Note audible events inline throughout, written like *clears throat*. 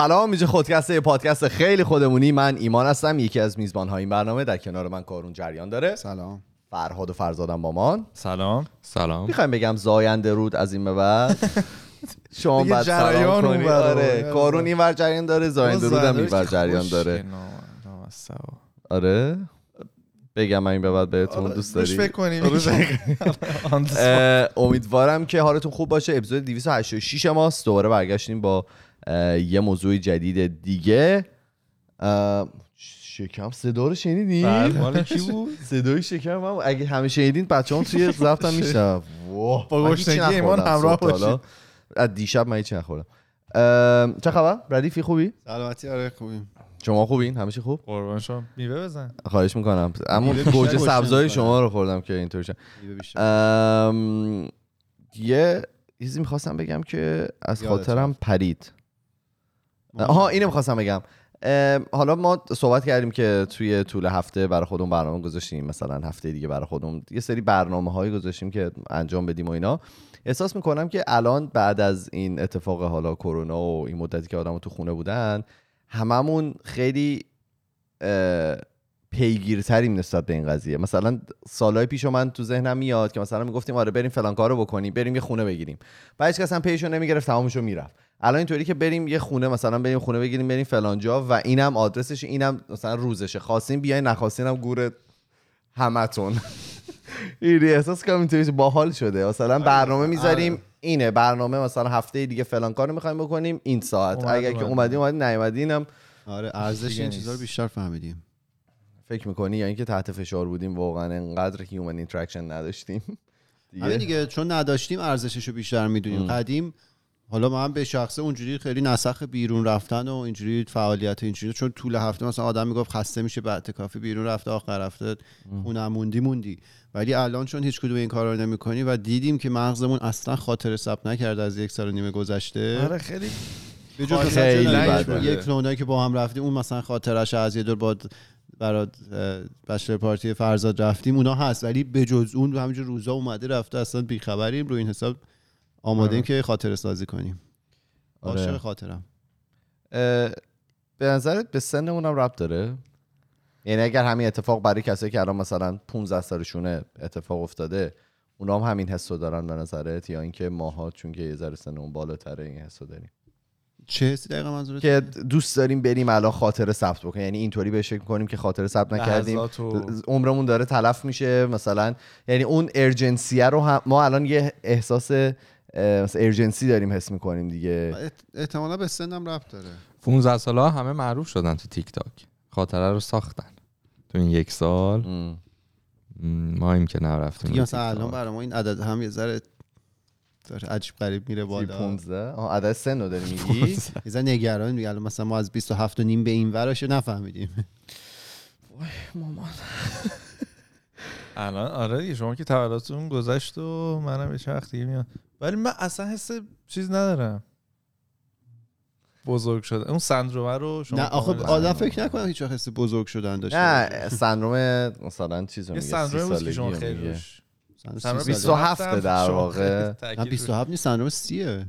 سلام اینجا خودکسته یه پادکست خیلی خودمونی. من ایمان هستم یکی از میزبان های این برنامه. در کنار من کارون جریان داره. سلام. فرهاد و فرزادم با من سلام. سلام. می‌خوایم بگم زاینده رود از این به بعد. شما بعد سلام جریان کنی. آره رو. کارون این ور جریان داره زاینده رود هم این ور جریان داره. آره. بگم من این به بعد بهتون دوست روش داری. فکر کنیم *laughs* اه، امیدوارم که حالتون خوب باشه. اپیزود 286 ماست. دوباره برگشتیم با یه موضوع جدید دیگه شکم صدا رو شنیدین؟ بله. *laughs* مال کی بود صدای شکم هم اگه همه شنیدین بچه هم توی ضبط هم میشنم واه با گشنگی ایمان همراه حالا. از دیشب من هیچی نخوردم اه، چه خبر؟ ردیفی خوبی؟ سلامتی آره خوبیم شما خوبین؟ همه چی خوب؟ قربان شما میوه بزن خواهش می‌کنم اما گوجه سبزای. شما رو خوردم که اینطور شد یه چیزی می‌خواستم بگم که از خاطرم پرید آها اینو می‌خواستم بگم. حالا ما صحبت کردیم که توی طول هفته برای خودمون برنامه گذاشتیم مثلا هفته دیگه برای خودمون یه سری برنامه هایی گذاشتیم که انجام بدیم و اینا. احساس می‌کنم که الان بعد از این اتفاق حالا کرونا و این مدتی که آدم تو خونه بودن هممون خیلی پیگیرتریم نسبت به این قضیه. مثلا سالهای پیش من تو ذهنم میاد که مثلا می‌گفتیم آره بریم فلان کارو بکنیم بریم یه خونه بگیریم. بعد هیچ کس هم پیشو نمی‌گرفت تمامشو می‌رفت. الان اینطوری که بریم یه خونه مثلا بریم خونه بگیریم بریم فلان جا و اینم آدرسش اینم مثلا روزشه. خواستین بیاین نخواستین هم گور همتون. *laughs* اینی احساس کنم اینطوری باحال شده. مثلا برنامه می‌ذاریم اینه. برنامه مثلا هفته دیگه فلان کارو می‌خوایم بکنیم این ساعت. اگر که اومد. اومدیم اومدیم نیومدین هم آره ارزش این. چیزا رو بیشتر فهمیدیم. فکر می‌کنی؟ یا اینکه تحت فشار بودیم واقعا انقدر human interaction نداشتیم. *laughs* دیگه. دیگه چون نداشتیم ارزشش رو بیشتر می‌دونیم. قدیم حالا من به شخصه اونجوری خیلی نسخ بیرون رفتن و اینجوری فعالیت اینجوری چون طول هفته مثلا آدم می‌گفت خسته میشه بعد کافی بیرون رفته آخر هفته خونه هم موندی موندی. ولی الان چون هیچ کدوم این کارا رو نمی‌کنی و دیدیم که مغزمون اصلا خاطر ثبت نکرده از یک سال و نیم گذشته. آره خیلی به جز یک که با هم رفتیم اون مثلا خاطرش از یه دور با برات بچلر پارتی فرزاد رفتیم اونا هست ولی به جز اون همینجور روزا اومده رفته اصلا بیخبریم رو این حساب آماده ایم که خاطره سازی کنیم. آره. عاشق خاطرم. به نظرت به سنمون هم ربط داره؟ یعنی اگر همین اتفاق برای کسایی که الان مثلا 15 سالشونه اتفاق افتاده اونا هم همین حسو دارن به نظرت؟ یا اینکه ماها چون که یه ذره سنمون بالاتره این حسو داریم؟ چه حسی دقیقا منظورت که دوست داریم بریم الان خاطره ثبت بکنیم. یعنی اینطوری بهش فکر کنیم که خاطره ثبت نکردیم. عمرمون داره تلف میشه. مثلا یعنی اون ارجنسیه رو هم ما الان یه احساس ارجنسی داریم حس می‌کنیم دیگه. احت- احتمالا به سنم ربط داره. 15 ساله ها همه معروف شدن تو تیک تاک خاطره رو ساختن. تو این یک سال. ام. م، ما این که نرفتیم مثلا الان. برای ما این عدد هم یه ذره داره. عجیب غریب میره بالا. 15 آها عدد سن رو داری میگی؟ *laughs* یه ذره نگران میگه الان مثلا ما از 27 و نیم به این ورش نفهمیدیم. مامان. الان آره دیگه شما که تولدتون گذشت و منم یه چرخ دیگه میاد ولی من اصلا حس چیز ندارم. بزرگ شده. اون سندرومه رو شما نه آخه آدم. فکر نکنم هیچ وقت حس بزرگ شدن داشته نه سندروم مثلا چیز میگه سندرومه بود که شما خیلی میگه. روش باشه. سندروم 30 27 سالگی. 27 در واقع. نه روش. 27 نیست سندروم 30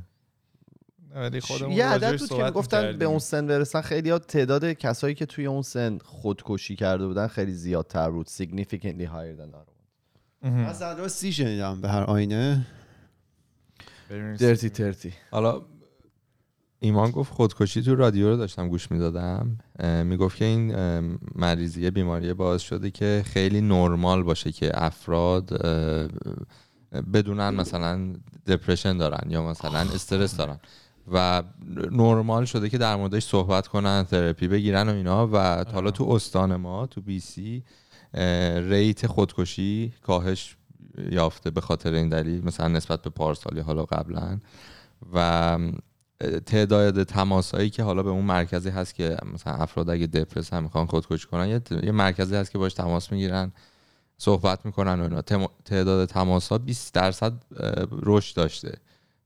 ولی خودمون یه عدد بود که گفتن به. اون سن برسن خیلی ها تعداد کسایی که توی اون سن خودکشی کرده بودن خیلی زیادتر بود significantly higher than. مهم. من سندروم 30 شنیدم به هر آینه درتی ترتی حالا ایمان گفت خودکشی تو رادیو رو داشتم گوش می‌دادم. می‌گفت که این اه، مریضی بیماری باعث شده که خیلی نرمال باشه که افراد بدونن مثلا دپرشن دارن یا مثلا استرس دارن. و نرمال شده که در موردش صحبت کنن تراپی بگیرن و اینا. و حالا تو استان ما تو بی سی ریت خودکشی کاهش یافته به خاطر این دلیل مثلا نسبت به پارسال یا حالا قبلا. و تعداد تماس هایی که حالا به اون مرکزی هست که مثلا افراد اگه depressed هم می‌خوان خودکشی کنن یه, یه مرکزی هست که باش تماس می‌گیرن صحبت می‌کنن و اینا. تعداد تماس ها 20 درصد رشد داشته.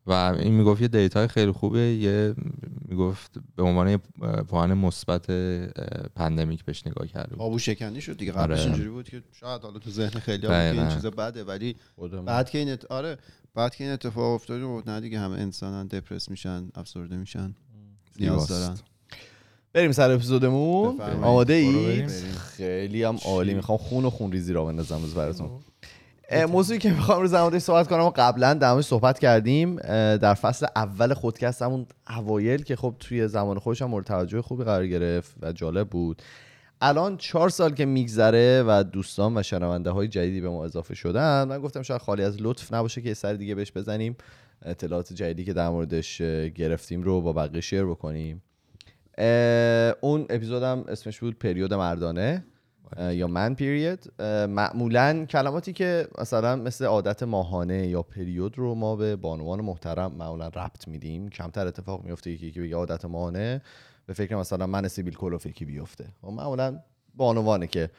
و این می‌گفت یه data ی خیلی خوبه یه می‌گفت به عنوان یه پوان مثبت pandemic بهش نگاه کرده بود. تابو شکنی شد دیگه قبلش آره. اینجوری بود که شاید حالا تو ذهن خیلی این دقیقاً. چیزا بده ولی. بعد که این ات... آره بعد که این اتفاق افتاد و نه دیگه همه انسانان دپرس میشن افسرده میشن نیاز. دارن بریم سر اپیزودمون. آماده ای. خیلی هم عالی می‌خوام خون و خون ریزی را بندازم روز براتون موضوعی که می‌خوام روز موردش صحبت کنم و قبلا در صحبت کردیم در فصل اول خودکست همون اوایل که خب توی زمان خودش هم مورد توجه خوبی قرار گرفت و جالب بود. الان چهار سال که میگذره و دوستان و شنونده های جدیدی به ما اضافه شدن من گفتم شاید خالی از لطف نباشه که یه سر دیگه بهش بزنیم. اطلاعات جدیدی که در موردش گرفتیم رو با بقیه شیر بکنیم. اون اپیزودم اسمش بود پریود مردانه. یا من پیریود معمولا کلماتی که مثلا مثل عادت ماهانه یا پریود رو ما به بانوان محترم معمولا ربط میدیم. کمتر اتفاق میفته یکی که بگه عادت ماهانه به فکر مثلا من سیبیل کلوفیکی بیفته. و معمولا بانوانه که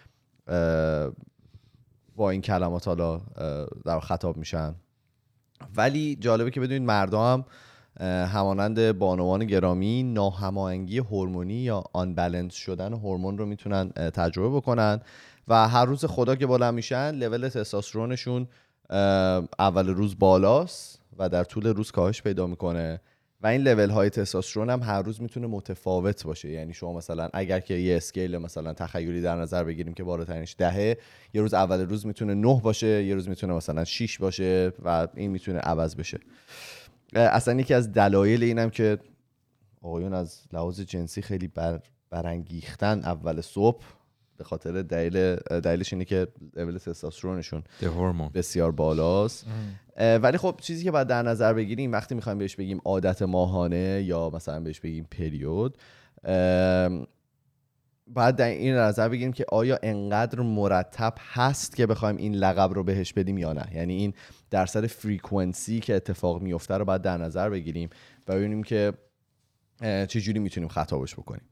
با این کلمات حالا در خطاب میشن. ولی جالبه که بدونید مردا هم همانند بانوان گرامی ناهماهنگی هورمونی یا آنبالانس شدن هورمون رو می‌تونن تجربه بکنن. و هر روز خدا که بالا میشن لول تستوسترونشون اول روز بالاست و در طول روز کاهش پیدا می‌کنه. و این لول های تستوسترون هم هر روز می‌تونه متفاوت باشه. یعنی شما مثلا اگر که یه اسکیل مثلا تخیلی در نظر بگیریم که بالاترینش دهه یه روز اول روز می‌تونه نه باشه یه روز می‌تونه مثلا 6 باشه و این می‌تونه عوض بشه. اصلا یکی از دلایل اینم که آقایون از لحاظ جنسی خیلی بر برانگیختن اول صبح به خاطر دلیل دلیلش اینه که لول تستوسترونشون. بسیار بالاست ولی خب چیزی که باید در نظر بگیریم وقتی می‌خوایم بهش بگیم عادت ماهانه یا مثلا بهش بگیم پریود باید در این نظر بگیریم که آیا انقدر مرتب هست که بخوایم این لقب رو بهش بدیم یا نه؟ یعنی این درصد فریکونسی که اتفاق میفته رو باید در نظر بگیریم و ببینیم که چجوری می‌تونیم خطابش بکنیم.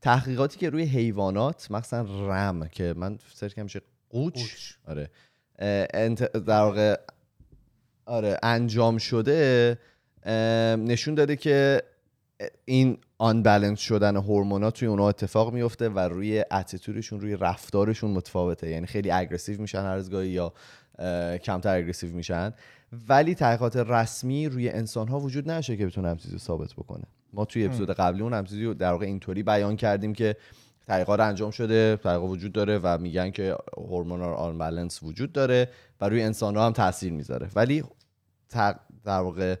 تحقیقاتی که روی حیوانات مثلا رم که من سرچ کردم قوچ. آره. در واقع آره انجام شده نشون داده که این unbalance شدن هورمونا توی اونها اتفاق میفته و روی attitude شون روی رفتارشون متفاوته. یعنی خیلی aggressive میشن هر یا کمتر aggressive میشن. ولی تحقیقات رسمی روی انسان ها وجود نشه که بتونه هم چیزی رو ثابت بکنه. ما توی اپیزود قبلی اون هم چیزی رو در واقع اینطوری بیان کردیم که تحقیقات انجام شده تحقیقات وجود داره و میگن که hormonal unbalance وجود داره و روی انسان ها هم تاثیر می‌ذاره. ولی تق- در واقع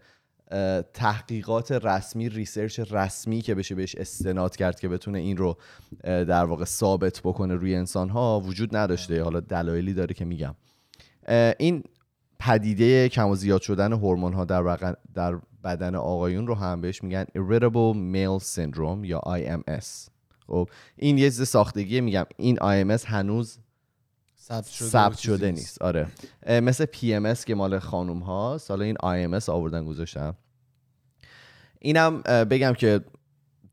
تحقیقات رسمی ریسرچ رسمی که بشه بهش استناد کرد که بتونه این رو در واقع ثابت بکنه روی انسان ها وجود نداشته. حالا دلایلی داره که میگم. این پدیده کم و زیاد شدن هورمون ها در, در بدن آقایون رو هم بهش میگن irritable male syndrome یا IMS خب این یه چیز ساختگی میگم این IMS هنوز ثبت شده, ثبت شده نیست. آره. مثل PMS که مال خانوم هاست حالا این IMS آوردن گذاشتم. اینم بگم که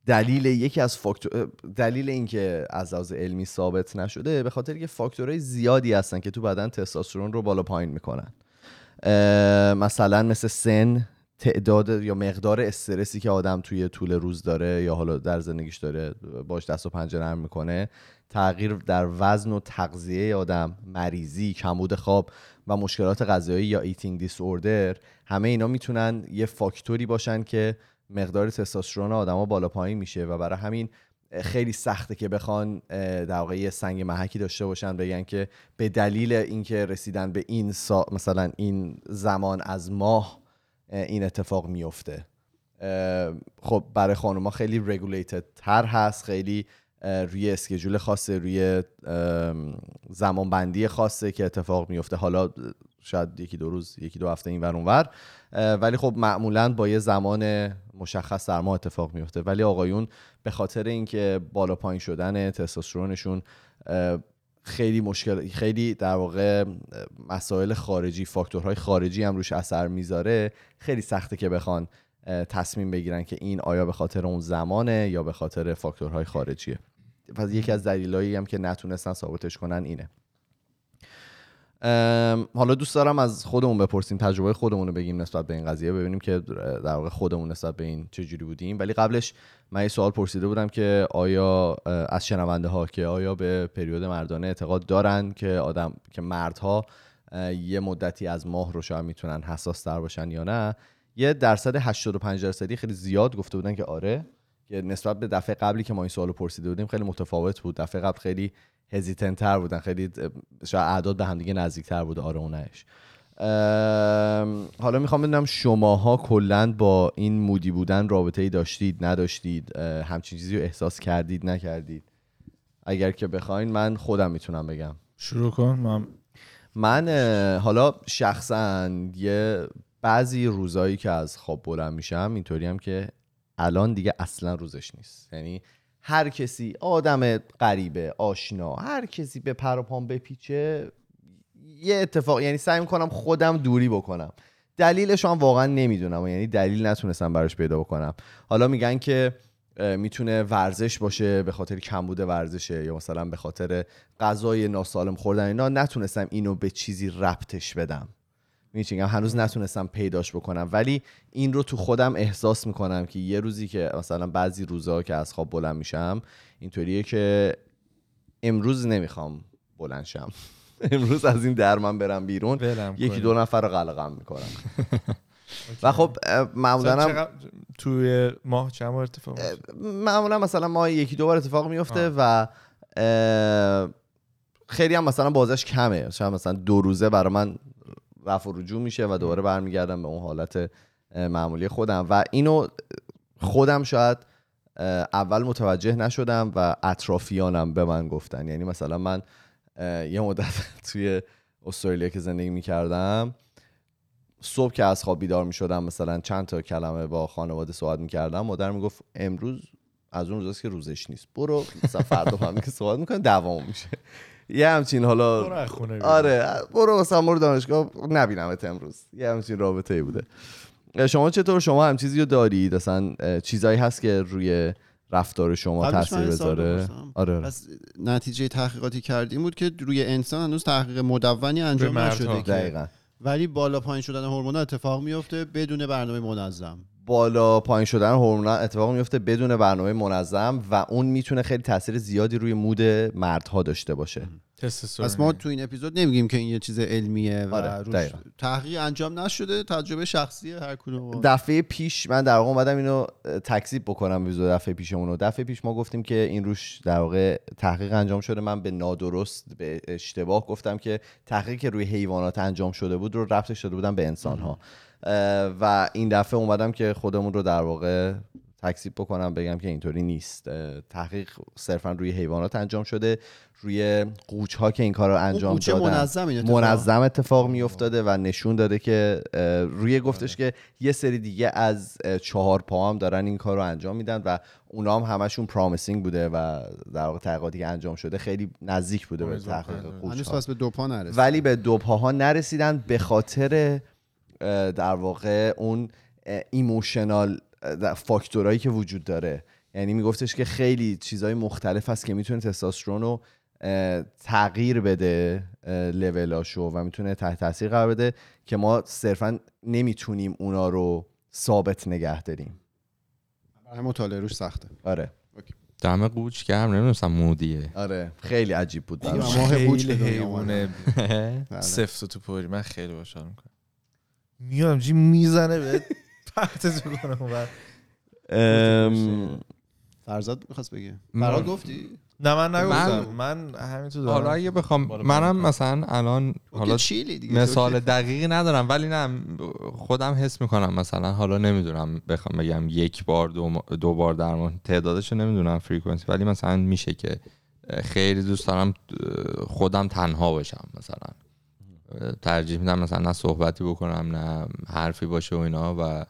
دلیل یکی از فاکتور دلیل اینکه از لحاظ علمی ثابت نشده به خاطر که فاکتورهای زیادی هستن که تو بدن تستوسترون رو بالا پایین می‌کنن. مثلا مثل سن تعداد یا مقدار استرسی که آدم توی طول روز داره یا حالا در زندگیش داره باهاش دست و پنجه نرم می‌کنه تغییر در وزن و تغذیه آدم مریضی کمبود خواب و مشکلات غذایی یا eating disorder همه اینا می‌تونن یه فاکتوری باشن که مقدار تستوسترون آدما بالا پایین میشه و برای همین خیلی سخته که بخوان در واقع یه سنگ محکی داشته باشن بگن که به دلیل اینکه رسیدن به این سا... مثلا این زمان از ماه اه، این اتفاق میفته خب برای خانوما خیلی رگولیتد تر هست خیلی روی اسکیجول خاصه روی ام، زمانبندی خاصه که اتفاق میفته حالا شاید یکی دو روز یکی دو هفته این ور اون ور. اه، ولی خب معمولا با یه زمان مشخص در ماه اتفاق میفته ولی آقایون به خاطر اینکه بالا پایین شدن تستوسترونشون خیلی مشکل خیلی در واقع مسائل خارجی فاکتورهای خارجی هم روش اثر می‌ذاره. خیلی سخته که بخوان تصمیم بگیرن که این آیا به خاطر اون زمانه یا به خاطر فاکتورهای خارجیه. پس یکی از دلایلی هم که نتونستن ثابتش کنن اینه. حالا دوست دارم از خودمون بپرسیم تجربه خودمون رو بگیم نسبت به این قضیه ببینیم که در واقع خودمون نسبت به این چجوری بودیم. ولی قبلش من یه سوال پرسیده بودم که آیا از شنونده ها که آیا به پریود مردانه اعتقاد دارن که آدم که مردها یه مدتی از ماه رو شاید می‌تونن حساس تر باشن یا نه؟ یه درصد 85 درصدی خیلی زیاد گفته بودن که آره که نسبت به دفعه قبلی که ما این سوالو پرسیده بودیم خیلی متفاوت بود. دفعه قبل خیلی هزیتنت تر بودن. خیلی شاید اعداد به همدیگه نزدیک تر بود آره اونش حالا می‌خوام بدونم شماها کلا با این مودی بودن رابطه ای داشتید نداشتید؟ همچین چیزی رو احساس کردید نکردید؟ اگر که بخواین من خودم می‌تونم بگم. شروع کن. من من حالا شخصا یه بعضی روزایی که از خواب بلند میشم اینطوری هم که الان دیگه اصلا روزش نیست. یعنی هر کسی آدم غریبه آشنا هر کسی به پام بپیچه یه اتفاق یعنی سعی می‌کنم خودم دوری بکنم. دلیلش هم واقعا نمی‌دونم یعنی دلیل نتونستم براش پیدا بکنم. حالا میگن که می‌تونه ورزش باشه به خاطر کمبود ورزشه یا مثلا به خاطر غذای ناسالم خوردن اینا نتونستم اینو به چیزی ربطش بدم. میچینم. هنوز نتونستم پیداش بکنم. ولی این رو تو خودم احساس می‌کنم که یه روزی که مثلا بعضی روزا که از خواب بلند میشم اینطوریه که امروز نمی‌خوام بلند شم. *laughs* امروز از این در من برم بیرون. یکی دو نفر رو قلقم می‌کنم. *laughs* و خب معمولا توی ماه چند بار اتفاق معمولا مثلا ما یکی دو بار اتفاق میفته و خیلی هم مثلا بازش کمه. شاید مثلا دو روزه برای من رفع و رجوع میشه و دوباره برمیگردم به اون حالت معمولی خودم. و اینو خودم شاید اول متوجه نشدم و اطرافیانم به من گفتن. یعنی مثلا من یه مدت *laughs* توی استرالیا که زندگی می‌کردم صبح که از خواب بیدار می‌شدم مثلا چند تا کلمه با خانواده صحبت می‌کردم مادر می‌گفت امروز از اون روزاست که روزش نیست. برو مثلا فردا هم که صحبت می‌کنه دوام میشه. یه همچین حالا آره برو مثلا برو دانشگاه نبینمت امروز. یه همچین رابطه ای بوده شما چطور؟ شما هم چیزی رو دارید؟ اصلا چیزایی هست که روی رفتار شما تاثیر بذاره؟ آره, آره. نتیجه تحقیقاتی کردیم بود که روی انسان هنوز تحقیق مدونی انجام نشده دقیقا. ولی بالا پایین شدن هورمون اتفاق میفته بدون برنامه منظم. بالا پایین شدن هورمون اتفاق میفته بدون برنامه منظم و اون می‌تونه خیلی تاثیر زیادی روی مود مردها داشته باشه. پس ما تو این اپیزود نمیگیم که این یه چیز علمیه و آره، تحقیق انجام نشده تجربه شخصی هر کدوم دفعه پیش من در واقع اومدم اینو تکذیب بکنم ویزو دفعه پیشمون دفعه پیش ما گفتیم که این روش در واقع تحقیق انجام شده. من به نادرست به اشتباه گفتم که تحقیق که روی حیوانات انجام شده بود رو ربطش شده بودم به انسان ها و این دفعه اومدم که خودمون رو در واقع تکسیب بکنم بگم که اینطوری نیست. تحقیق صرفا روی حیوانات انجام شده. روی قوچ ها که این کار رو انجام دادن. منظم, منظم اتفاق می افتاده و نشون داده که روی گفتش که یه سری دیگه از چهار پا هم دارن این کار رو انجام میدن و اونا هم همشون promising بوده و در واقع تحقیقاتی که انجام شده خیلی نزدیک بوده به تحقیق قوچ به دو پا ولی به دو پاها نرسیدن به خاطر در واقع اون emotional factor هایی که وجود داره. یعنی میگفتش که خیلی چیزهای مختلف هست که می‌تونه تستوسترون رو تغییر بده لولاشو و می‌تونه تحت تاثیر قرار بده که ما صرفا نمی‌تونیم اونا رو ثابت نگه داریم. مطالعه روش سخته. آره. دم قوچ گرم نمی‌دونستم مودیه. آره. خیلی عجیب بود. ماه قوچ حیوانه. سفت *laughs* تو پوری. من خیلی خوشحال می‌کنم. میام چی می‌زنه به پرتتو کنم فرزاد می‌خواست بگه. فراد گفتی؟ نه من نگفتم. من, همینطور دارم. حالا اگه بخوام منم مثلا الان حالا مثال دقیقی ندارم ولی نه خودم حس می‌کنم مثلا. حالا نمی‌دونم بخوام بگم یک بار دو, دو بار درمان تعدادش نمی‌دونم فریکونسی ولی مثلا میشه که خیلی دوست دارم خودم تنها باشم مثلا. ترجیح میدم مثلا نه صحبتی بکنم نه حرفی باشه و اینا و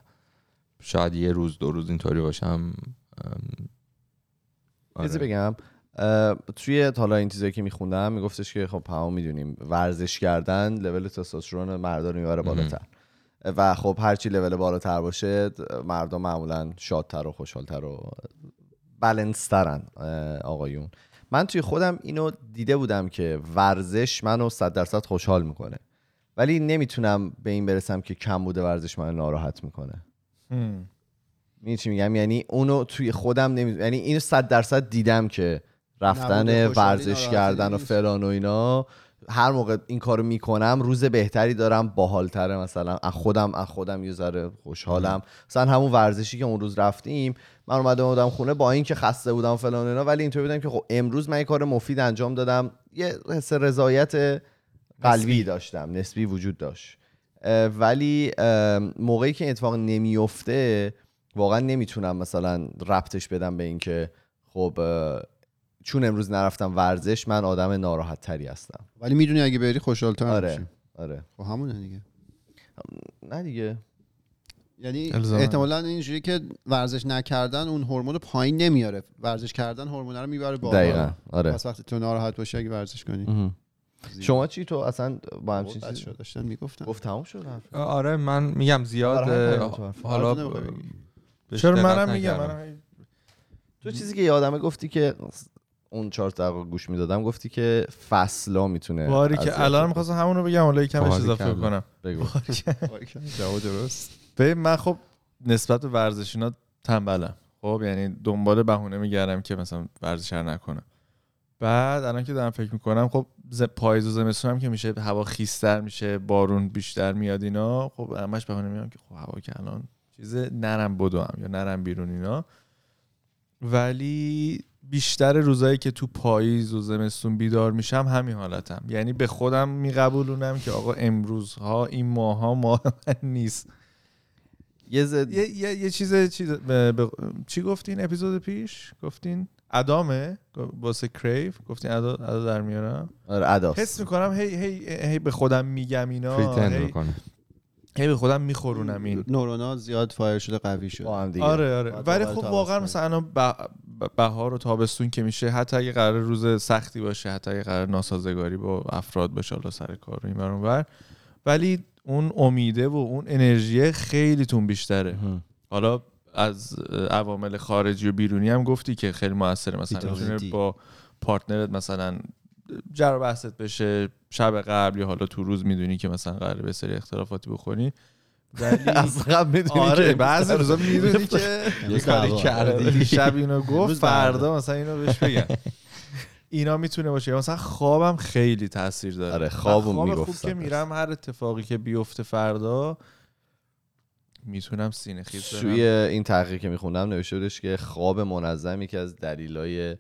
شاید یه روز دو روز اینطوری باشم. آره. بگم. توی حالا این چیزایی که میخوندم میگفتش که خب همه می‌دونیم ورزش کردن لول تستوسترون مردا رو می‌بره بالاتر. و خب هرچی لول بالاتر باشه مردم معمولا شادتر و خوشحالتر و بلنسترن آقایون. من توی خودم اینو دیده بودم که ورزش منو صد درصد خوشحال می‌کنه. ولی نمی‌تونم به این برسم که کم بوده ورزش منو ناراحت می‌کنه. می‌دونی چی میگم؟ یعنی اونو توی خودم نمی... یعنی اینو صد درصد دیدم که رفتن ورزش کردن و فلان و اینا. هر موقع این کارو می‌کنم روز بهتری دارم باحالتره مثلا. از خودم از خودم یه ذره خوشحالم. مثلا همون ورزشی که اون روز رفتیم من اومده بودم خونه با اینکه خسته بودم فلان اینا ولی اینطوری بودم که خب امروز من یه کار مفید انجام دادم. یه حس رضایت قلبی داشتم نسبی وجود داشت. ولی موقعی که این اتفاق نمیفته واقعا نمی‌تونم مثلا ربطش بدم به اینکه خب چون امروز نرفتم ورزش من آدم ناراحت تری هستم. ولی می‌دونی اگه بری خوشحال‌تر آره میشی. آره. خب همونه دیگه. نه دیگه. یعنی الزاما. احتمالا اینجوری که ورزش نکردن اون هورمون رو پایین نمیاره. ورزش کردن هورمون رو می‌بره بالا. دقیقا آره. پس وقتی تو ناراحت باشی اگه ورزش کنی. شما چی تو اصلا با همچین چیزی داشتن می‌گفتن. گفت تموم شد. آره من میگم زیاد حالا چرا منم میگم. منم تو چیزی که یادمه گفتی که اون چهار دقیقه گوش می‌دادم گفتی که فصلا می‌تونه *laughs* باری که الان. می‌خواستم همون رو بگم یکم بهش باری اضافه. کنم. بگو. جواب درست. ببین من خب نسبت به ورزش اینا تنبلم. خب یعنی دنبال بهونه میگردم که مثلا ورزش نکنم. بعد الان که دارم فکر می‌کنم خب ز- پاییز و زمستون هم که میشه هوا خیستر میشه بارون بیشتر میاد اینا خب همش بهونه میگم که خب هوا که الان چیز نرم بدو هم یا نرم بیرون اینا. ولی بیشتر روزایی که تو پاییز و زمستون بیدار میشم همین حالتم. یعنی به خودم میقبولونم که آقا امروزها این ماها ماه من نیست. یه زد یه, یه, یه چیز چیز ب- ب- چی گفتین اپیزود پیش؟ گفتین ادامه؟ واسه کریف؟ گفتین ادا, ادا در میارم؟ آره حس می‌کنم هی هی هی به خودم میگم اینا. pretend هی, می‌کنه. هی به خودم میخورونم این. نورونا زیاد fire شده قوی شده. با هم دیگه. آره آره. ولی خب. واقعا مثلا الان بهار و تابستون که میشه حتی اگه قرار روز سختی باشه حتی اگه قرار ناسازگاری با افراد باشه حالا سر کار و این ور ولی اون امیده و اون انرژی خیلی تون بیشتره. حالا از عوامل خارجی و بیرونی هم گفتی که خیلی موثره. مثلا. با پارتنرت مثلا جر بحثت بشه شب قبل یا حالا تو روز می‌دونی که مثلا قراره به سری اختلافاتی بخوری ولی *laughs* از قبل می‌دونی آره که بعضی روزا می‌دونی که *laughs* یه کاری. کردی. دیشب اینو گفت فردا مثلا اینو بهش بگم *laughs* اینا می‌تونه باشه. مثلا خوابم خیلی تاثیر داره. آره، خوابو من خواب می‌گفت خوب که میرم هر اتفاقی که بیفته فردا می‌تونم سینه خیز توی این تحقیق که میخوندم نوشته بودش که خواب منظم یکی از دلیلای اه،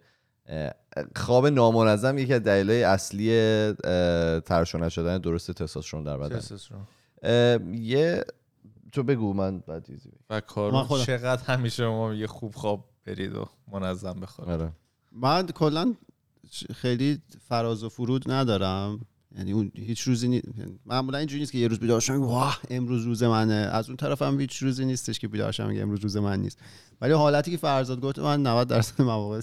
خواب نامنظم یکی از دلایل اصلی ترشح نشدن درست تستوسترون در بدن. یه تو بگو من بعد چیزی. و من کارو خودم- چقدر همیشه ما یه خوب خواب برید و منظم بخورید آره. من کلا خیلی فراز و فرود ندارم. یعنی اون هیچ روزی نی... معمولا اینجوری نیست که یه روز بیدار شم واه امروز روز منه. از اون طرف هم هیچ روزی نیستش که بیدار شم امروز روز من نیست. ولی حالتی که فرزاد گفت من 90 درصد مواقع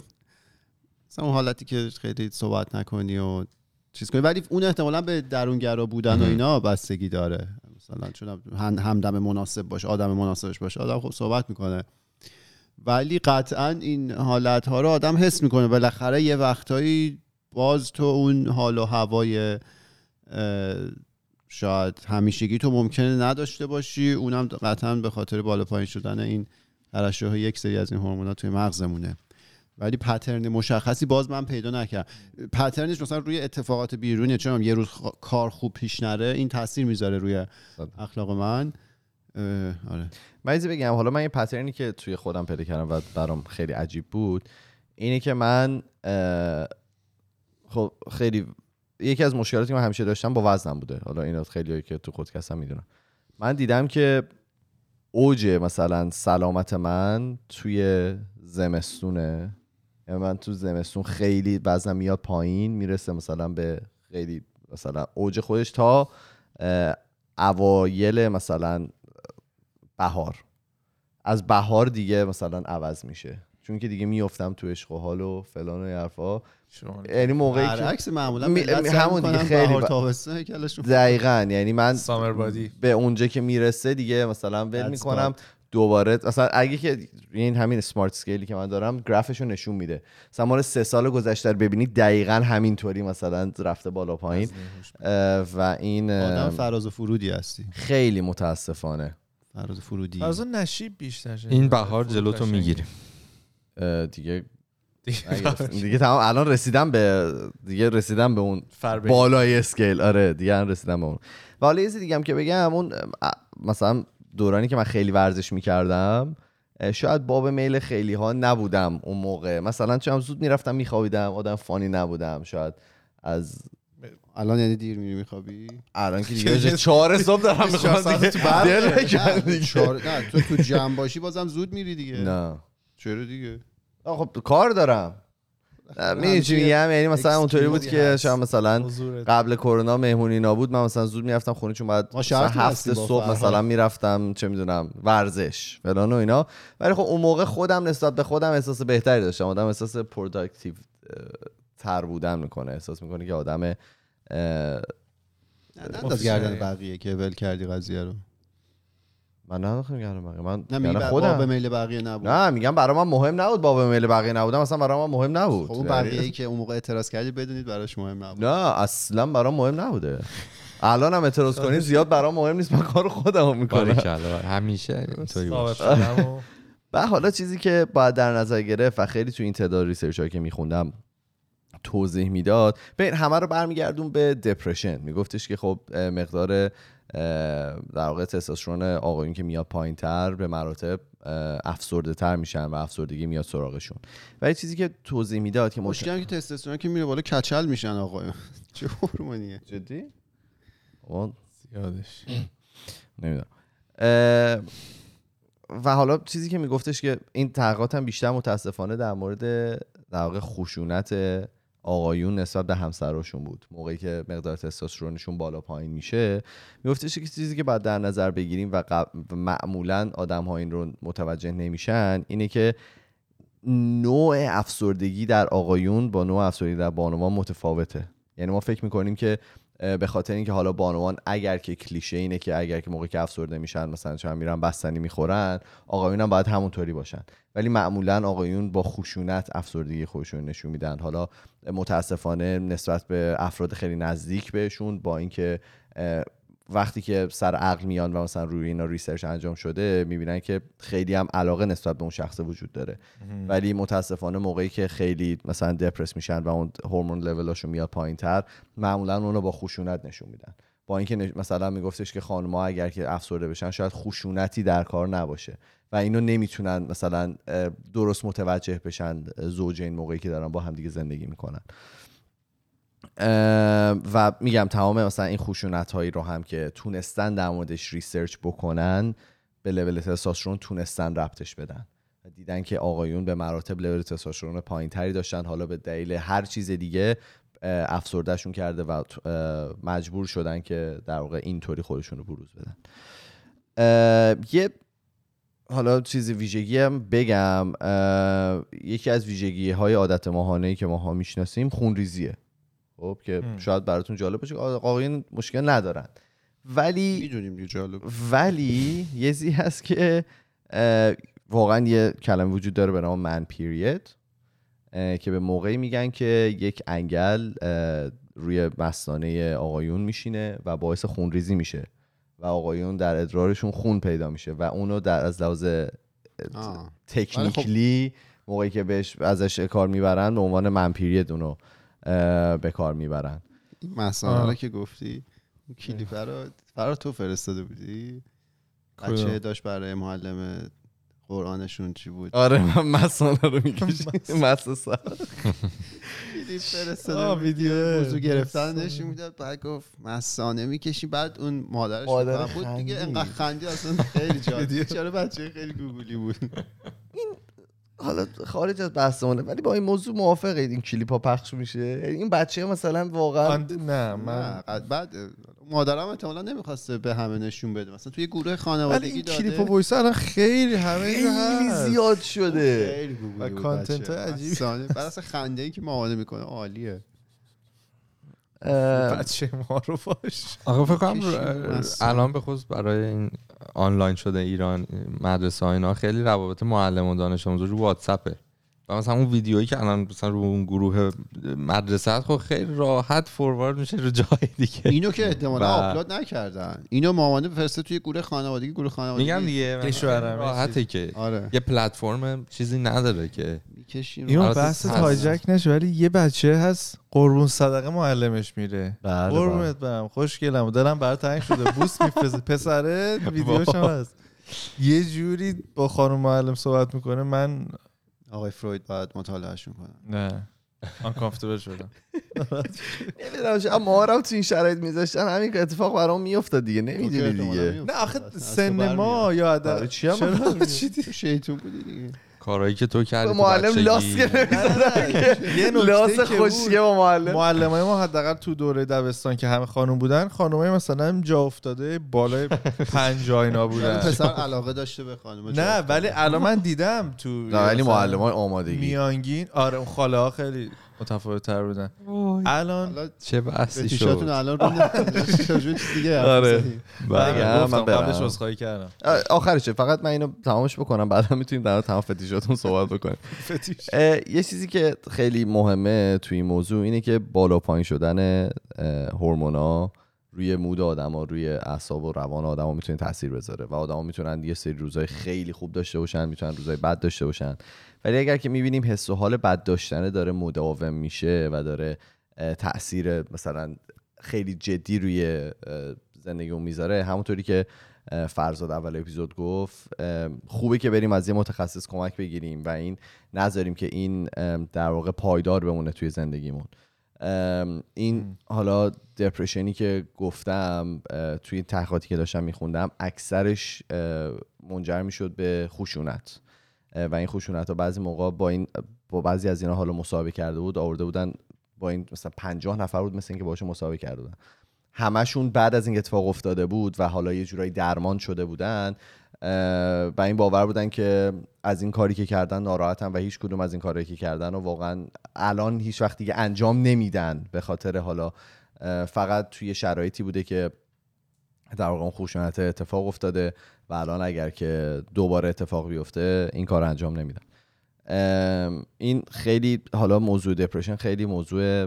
مثلا اون حالتی که خیلی صحبت نکنی و چیز کنی. ولی اون احتمالا به درونگرا بودن و اینا بستگی داره. مثلا چون هم- همدم مناسب باشه آدم مناسبش باشه آدم خب صحبت می‌کنه. ولی قطعا این حالت ها رو آدم حس می‌کنه. بالاخره یه وقتایی باز تو اون حال و هوای شاید همیشگی تو ممکنه نداشته باشی. اونم قطعا به خاطر بالا پایین شدن این ترشح یک سری از این هورمونا توی مغزمونه. ولی پترن مشخصی باز من پیدا نکردم. پترنش مثلا روی اتفاقات بیرونیه چون یه روز خ- کار خوب پیش نره این تاثیر می‌ذاره روی. اخلاق من. آره. من بگم حالا من یه پترنی که توی خودم پیدا کردم و برام خیلی عجیب بود اینه که من خب خیلی یکی از مشکلاتی که من همیشه داشتم با وزنم بوده. حالا اینا خیلی که تو خودکست هم می‌دونم من دیدم که اوج مثلا سلامت من توی زمستونه. من تو زمستون خیلی وزنم میاد پایین می‌رسه مثلا به خیلی مثلا اوج خودش تا اوایل مثلا بهار. از بهار دیگه مثلا عوض میشه. چون که دیگه میفتم تو عشق و حال و فلان و این حرفا. یعنی موقعی که برعکس معمولا می- همون دیگه خیلی بهار با- تابستون هیکلشون دقیقا. یعنی من سامر بادی. به اونجا که می‌رسه دیگه مثلا ول می‌کنم. دوباره. مثلا اگه که این همین سمارت سکیلی که من دارم گرافشو نشون میده. مثلا سه سال گذشته رو ببینید دقیقا همینطوری مثلا رفته بالا پایین. و این آدم فراز و فرودی هستی. خیلی متاسفانه. فراز و فرودی. از اون نشیب بیشتر شده. این بهار جلوتو قشنگه. می‌گیریم. دیگه دیگه تمام الان رسیدم به دیگه رسیدم به اون. بالای اسکیل آره دیگه الان رسیدم به اون. و حالا یه دیگه هم که بگم اون مثلا دورانی که من خیلی ورزش می‌کردم شاید باب میل خیلی ها نبودم اون موقع. مثلا چون زود می‌رفتم میخوابیدم آدم فانی نبودم شاید از الان یعنی دیر میری میخوابی؟ الان که دیگه *laughs* چهار صبح دارم می‌خوام دیگه. دل. نه تو تو جمع باشی بازم زود میری دیگه. نه. چرا دیگه؟ خب کار دارم. می‌دونی چی میگم یعنی مثلا اونطوری بود که. شاید مثلا. قبل کرونا مهمونی نبود من مثلا زود می‌رفتم خونه چون بعد ما مثلا شرطی هفت هستیم با صبح. مثلا می‌رفتم چه می‌دونم ورزش فلان و اینا ولی خب اون موقع خودم نسبت به خودم احساس بهتری داشتم آدم احساس productive تر بودن می‌کنه احساس می‌کنه که آدم ننداز گردن بقیه که ول کردی قضیه رو من نمی‌خوام گردم بقیه. من نه خودم. به میل بقیه نبود. نه میگم برای من مهم نبود باب میل بقیه نبودم اصلا برای من مهم نبود. خب اون یعنی- بقیه که اون موقع اعتراض کردی بدونید براش مهم نبود. نه اصلا برام مهم نبوده. الان هم اعتراض *laughs* کنید زیاد برام مهم نیست. من کار خودم می‌کنم. همیشه اینطوری و *laughs* حالا چیزی که باید در نظر گرفت و خیلی تو این تعداد research که میخوندم توضیح می‌داد. ببین همه رو برمیگردون به depression میگفتش که خب مقدار در واقع تستوسترون آقایون که میاد پایین تر به مراتب افسرده تر میشن و افسردگی میاد سراغشون. و یه چیزی که توضیح می‌داد که مشکل که تستوسترون که میره بالا کچل میشن آقایون. *laughs* چه هورمونیه جدی؟ اون زیادش. نمی‌دونم. اه، و حالا چیزی که میگفتش که این تحقیقات هم بیشتر متاسفانه در مورد در واقع خشونت آقایون نسبت به همسراشون بود. موقعی که مقدار تستوسترونشون بالا پایین میشه میگفتش که چیزی که باید در نظر بگیریم و قب- و معمولا آدم ها این رو متوجه نمیشن اینه که نوع افسردگی در آقایون با نوع افسردگی در بانوان متفاوته. یعنی ما فکر می‌کنیم که به خاطر اینکه حالا بانوان اگر که کلیشه اینه که اگر که موقعی که افسرده میشن مثلا چون میرن بستنی می‌خورن آقایون هم باید همونطوری باشن. ولی معمولا آقایون با خشونت افسردگی خودشون نشون میدن. حالا متاسفانه نسبت به افراد خیلی نزدیک بهشون با اینکه وقتی که سر عقل میان و مثلا روی اینا ریسرچ انجام شده می‌بینن که خیلی هم علاقه نسبت به اون شخص وجود داره. ولی متاسفانه موقعی که خیلی مثلا دپرس میشن و اون هورمون لولاشون میاد پایین تر معمولا اونو با خشونت نشون میدن. با اینکه نش- مثلا میگفتش که خانم‌ها اگر که افسرده بشن شاید خشونتی در کار نباشه. و اینو نمی‌تونن مثلا درست متوجه بشن زوجین موقعی که دارن با همدیگه زندگی می‌کنن. و میگم تمام مثلا این خشونت هایی رو هم که تونستن در موردش ریسرچ بکنن به لول تستوسترون تونستن ربطش بدن. و دیدن که آقایون به مراتب لول تستوسترون پایین تری داشتن حالا به دلیل هر چیز دیگه افسردهشون کرده و مجبور شدن که در واقع اینطوری خودشون رو بروز بدن. یه حالا چیزی ویژگی هم بگم یکی از ویژگی های عادت ماهانه که ماها می‌شناسیم خونریزیه. خب که هم. شاید براتون جالب باشه که آقایون مشکل ندارن ولی می‌دونیم جالب ولی یه چیزی هست که واقعا یه کلمه وجود داره به نام من پیرید که به موقعی میگن که یک انگل روی مستانه آقایون میشینه و باعث خونریزی میشه و آقایون در ادرارشون خون پیدا میشه و اونو در از لحاظ آه. تکنیکلی موقعی که بهش ازش کار می‌برن به عنوان من پیرید اونو به کار می‌برن این مسئله که گفتی اون کلیپ رو فرا تو فرستاده بودی؟ بچه داشت برای معلم قرآنشون چی بود آره من مسانه رو می‌کشیم مسا سر فرستاده. ویدیو موضوع گرفتن. نشون می‌داد بعد گفت مسانه می‌کشی بعد اون مادرش مادر بود دیگه. انقدر خندی اصلا خیلی جالب. *laughs* چرا بچه خیلی گوگلی بود حالا خارج از بحثمونه ولی با این موضوع موافقه. این کلیپ ها پخش میشه. یعنی این بچه مثلا واقعا نه من نه قد- بعد مادرم احتمالا نمی‌خواسته به همه نشون بده. مثلا توی گروه ولی خانوادگی این داده. کلیپ وایس الان خیلی همه خیلی. زیاد شده. خیلی content. عجیبی. مثلا بعد اصلا خنده ای که مامانه می‌کنه. عالیه. بچه ما رو باش. آقا فکر کنم. الان به خصوص برای این آنلاین شده ایران مدرسه ها اینا خیلی روابط معلم و دانش آموز رو واتساپه و مثلا اون ویدیویی که الان مثلا رو اون گروه مدرسه هست خب خیلی راحت فوروارد میشه رو جای دیگه. اینو که احتمالا و- آپلود نکردن. اینو مامانه فرسته توی گروه خانوادگی گروه خانوادگی میگم دیگه کشورم، راحته که. آره. یه پلتفرم چیزی نداره که. می‌کشیم. اینو البته بحث. تایجک نشه ولی یه بچه هست قربون صدقه معلمش میره. بله قربونت برم خوشگلم. دلم برای تنگ شده. بوس میفرسته پسره *laughs* ویدیوش هم هست. یه جوری با خانم معلم صحبت می‌کنه من آقای فروید باید مطالعهشون کنن نه. Uncomfortable شدم. *laughs* نمی‌دونم چرا ما رو تو این شرایط میذاشتن. همین که اتفاق برام میافتاد دیگه. نمی‌دونی دیگه. نه آخه سن ما یا آره، چی هم شیطون بودی دیگه. کارهایی که تو کردی معلم. لاس یه لاس خوشیه با معلم. معلمای ما حداقل تو دوره دبستان که همه خانم بودن خانمای مثلا جا افتاده بالای پنجاه اینا ولی *laughs* بودن. پسر علاقه داشته به خانم نه ولی الان من دیدم تو نه ولی مثلا معلم های آمادگی. میانگین آره اون خاله ها خیلی متفاوت تر بودن الان چه بحثی فتیشاتون شد؟ الان رو *laughs* راجع چیز دیگه آره. بله، من. قبلش عذرخواهی کردم. آخرشه فقط من اینو تمامش بکنم بعدا می‌تونیم در مورد تمام فتیشاتون صحبت بکنیم. *laughs* یه چیزی که خیلی مهمه توی این موضوع اینه که بالا پایین شدن هورمونا روی مود آدما روی اعصاب و روان آدما می‌تونه تاثیر بذاره و آدما می‌تونن یه سری روزای خیلی خوب داشته باشن می‌تونن روزای بد داشته باشن. ولی اگر که می‌بینیم حس و حال بد داشتن داره مداوم میشه و داره تاثیر مثلا خیلی جدی روی اه، زندگیمون می‌ذاره. همونطوری که فرزاد اول اپیزود گفت خوبه که بریم از یه متخصص کمک بگیریم و این نذاریم که این در واقع پایدار بمونه توی زندگیمون. این حالا دپرشنی که گفتم توی تحقیقاتی که داشتم میخوندم اکثرش منجر می‌شد به خشونت. و این خشونت ها بعضی موقع با این با بعضی از اینا حالا مسابقه کرده بود آورده بودن با این مثلا 50 نفر بود مثل اینکه باشون مسابقه کرده بودن. همشون بعد از این اتفاق افتاده بود و حالا یه جورایی درمان شده بودن و این باور بودن که از این کاری که کردن ناراحتن و هیچ کدوم از این کاری که کردن و واقعا الان هیچ وقت دیگه انجام نمیدن به خاطر حالا فقط توی شرایطی بوده که در واقع اون اتفاق افتاده و الان اگر که دوباره اتفاق بیفته این کار انجام نمیدن. این خیلی حالا موضوع دپرشن خیلی موضوع